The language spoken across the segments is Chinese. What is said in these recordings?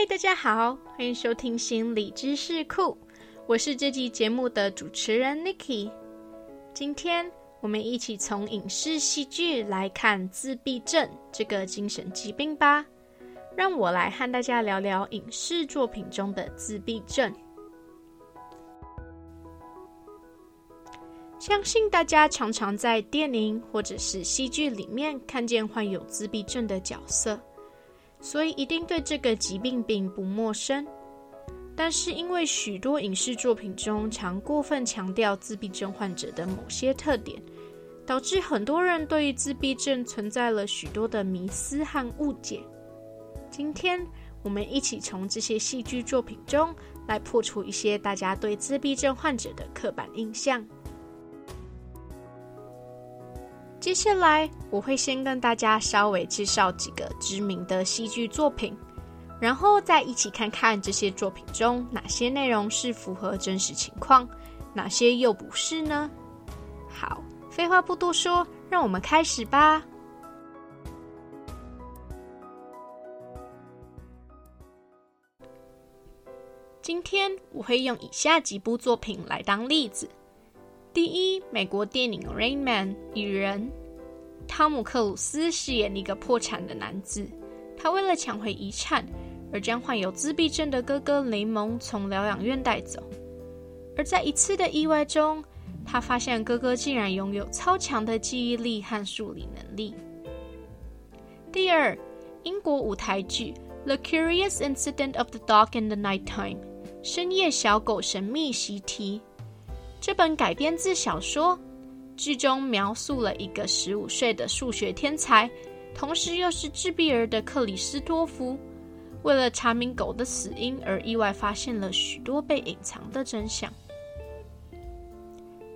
嗨，大家好，欢迎收听心理知识库，我是这集节目的主持人 Niki。今天我们一起从影视戏剧来看自闭症这个精神疾病吧。让我来和大家聊聊影视作品中的自闭症。相信大家常常在电影或者是戏剧里面看见患有自闭症的角色。所以一定对这个疾病并不陌生，但是因为许多影视作品中常过分强调自闭症患者的某些特点，导致很多人对于自闭症存在了许多的迷思和误解。今天我们一起从这些戏剧作品中来破除一些大家对自闭症患者的刻板印象。接下来我会先跟大家稍微介绍几个知名的戏剧作品，然后再一起看看这些作品中哪些内容是符合真实情况，哪些又不是呢？好，废话不多说，让我们开始吧。今天我会用以下几部作品来当例子。第一，美国电影《Rain Man》蚁人，汤姆克鲁斯饰演一个破产的男子，他为了抢回遗产，而将患有自闭症的哥哥雷蒙从疗养院带走。而在一次的意外中，他发现哥哥竟然拥有超强的记忆力和数理能力。第二，英国舞台剧《The Curious Incident of the Dog in the Nighttime》深夜小狗神秘习题。这本改编自小说，剧中描述了一个十五岁的数学天才，同时又是自闭儿的克里斯多夫，为了查明狗的死因而意外发现了许多被隐藏的真相。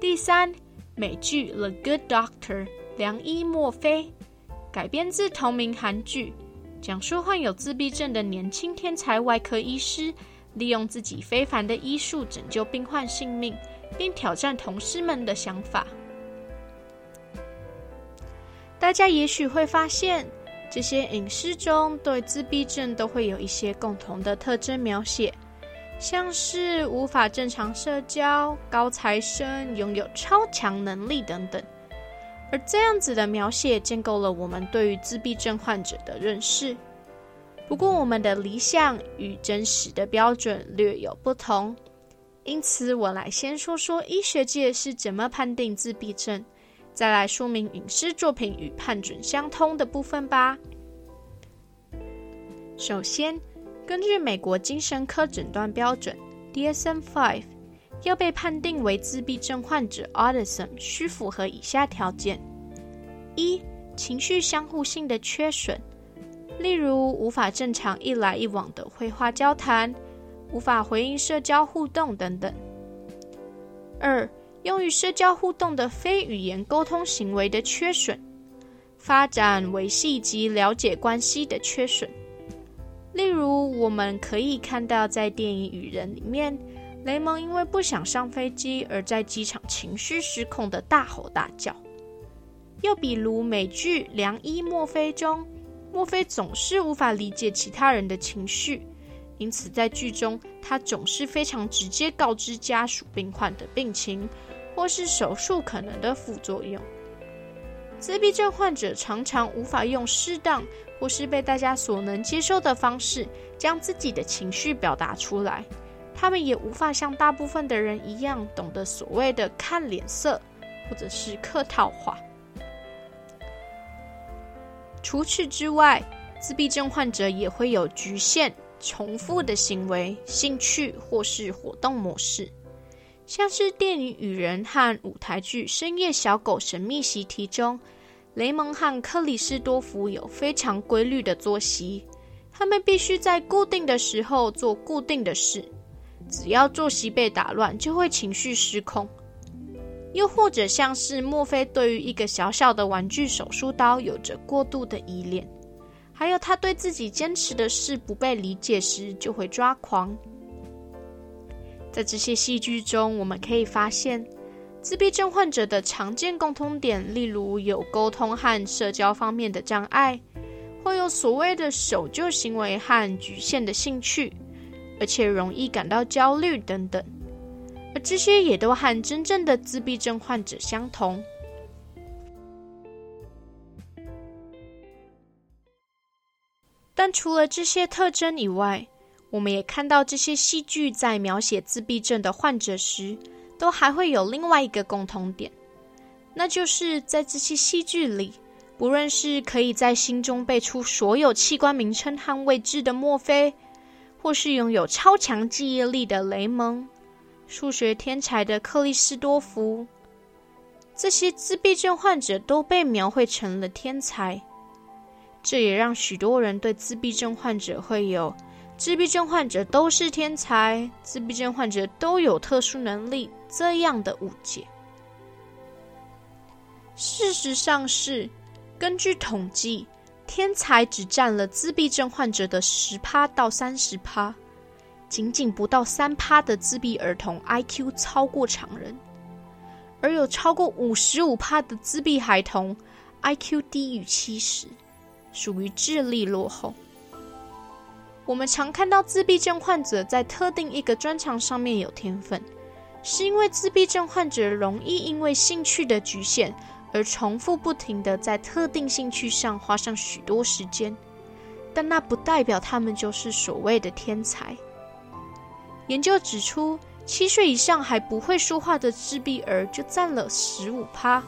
第三，美剧《The Good Doctor》良医墨菲，改编自同名韩剧，讲述患有自闭症的年轻天才外科医师，利用自己非凡的医术拯救病患性命。并挑战同事们的想法。大家也许会发现，这些影视中对自闭症都会有一些共同的特征描写，像是无法正常社交、高材生、拥有超强能力等等。而这样子的描写建构了我们对于自闭症患者的认识。不过，我们的理想与真实的标准略有不同。因此，我来先说说医学界是怎么判定自闭症，再来说明影视作品与判准相通的部分吧。首先，根据美国精神科诊断标准 DSM-5，要被判定为自闭症患者 （Autism） 需符合以下条件：一、情绪相互性的缺损，例如无法正常一来一往的绘画交谈。无法回应社交互动等等。二、用于社交互动的非语言沟通行为的缺损，发展维系及了解关系的缺损。例如，我们可以看到在电影《与人》里面，雷蒙因为不想上飞机而在机场情绪失控的大吼大叫。又比如美剧《良医墨菲》中，墨菲总是无法理解其他人的情绪。因此，在剧中，他总是非常直接告知家属病患的病情，或是手术可能的副作用。自闭症患者常常无法用适当或是被大家所能接受的方式将自己的情绪表达出来，他们也无法像大部分的人一样懂得所谓的看脸色或者是客套话。除此之外，自闭症患者也会有局限。重复的行为、兴趣或是活动模式，像是电影《与人》和舞台剧《深夜小狗神秘习题》中，雷蒙和克里斯多夫有非常规律的作息，他们必须在固定的时候做固定的事，只要作息被打乱，就会情绪失控。又或者像是墨菲对于一个小小的玩具手术刀有着过度的依恋。还有，他对自己坚持的事不被理解时，就会抓狂。在这些戏剧中，我们可以发现，自闭症患者的常见共通点，例如有沟通和社交方面的障碍，会有所谓的守旧行为和局限的兴趣，而且容易感到焦虑等等，而这些也都和真正的自闭症患者相同。但除了这些特征以外，我们也看到这些戏剧在描写自闭症的患者时，都还会有另外一个共同点，那就是在这些戏剧里。不论是可以在心中背出所有器官名称和位置的墨菲，或是拥有超强记忆力的雷蒙，数学天才的克里斯多夫，这些自闭症患者都被描绘成了天才。这也让许多人对自闭症患者会有“自闭症患者都是天才，自闭症患者都有特殊能力”这样的误解。事实上是。根据统计，天才只占了自闭症患者的十趴到三十趴，仅仅不到三趴的自闭儿童 IQ 超过常人，而有超过五十五趴的自闭孩童 IQ 低于七十，属于智力落后。我们常看到自闭症患者在特定一个专长上面有天分，是因为自闭症患者容易因为兴趣的局限。而重复不停的在特定兴趣上花上许多时间，但那不代表他们就是所谓的天才。研究指出，七岁以上还不会说话的自闭儿就占了十五趴，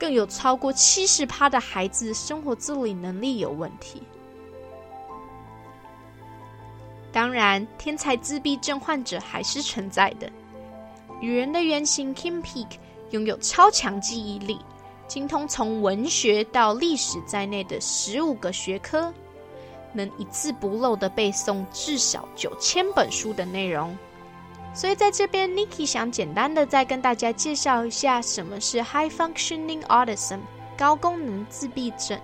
更有超过七十趴的孩子生活自理能力有问题。当然，天才自闭症患者还是存在的。女人的原型 Kim Peek 拥有超强记忆力。精通从文学到历史在内的十五个学科，能一字不漏的背诵至少九千本书的内容。所以在这边，Niki 想简单的再跟大家介绍一下什么是 High Functioning Autism 高功能自闭症。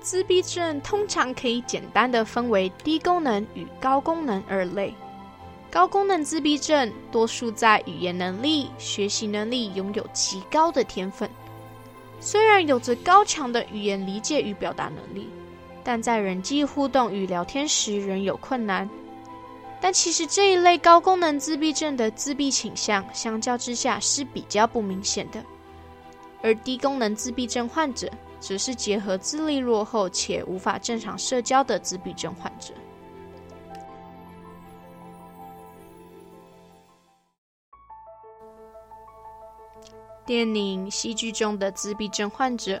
自闭症通常可以简单的分为低功能与高功能二类。高功能自闭症多数在语言能力、学习能力拥有极高的天分，虽然有着高强的语言理解与表达能力，但在人际互动与聊天时仍有困难。但其实这一类高功能自闭症的自闭倾向相较之下是比较不明显的，而低功能自闭症患者则是结合智力落后且无法正常社交的自闭症患者。电影、戏剧中的自闭症患者，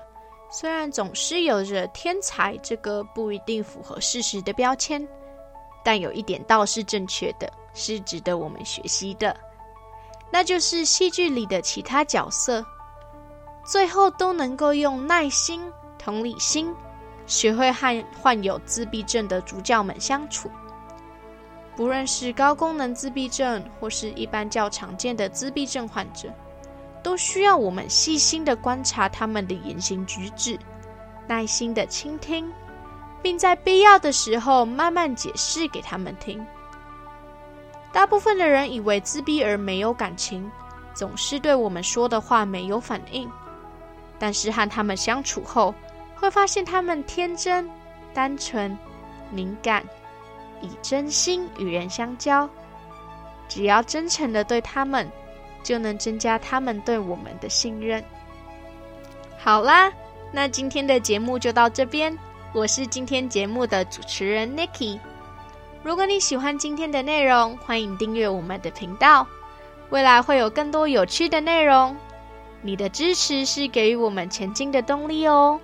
虽然总是有着天才这个不一定符合事实的标签，但有一点倒是正确的，是值得我们学习的，那就是戏剧里的其他角色，最后都能够用耐心、同理心，学会和患有自闭症的主角们相处。不论是高功能自闭症，或是一般较常见的自闭症患者。都需要我们细心的观察他们的言行举止，耐心的倾听，并在必要的时候慢慢解释给他们听。大部分的人以为自闭儿没有感情，总是对我们说的话没有反应。但是和他们相处后，会发现他们天真、单纯、敏感，以真心与人相交。只要真诚的对他们。就能增加他们对我们的信任。好啦，那今天的节目就到这边。我是今天节目的主持人 Nikki。如果你喜欢今天的内容，欢迎订阅我们的频道。未来会有更多有趣的内容，你的支持是给予我们前进的动力哦。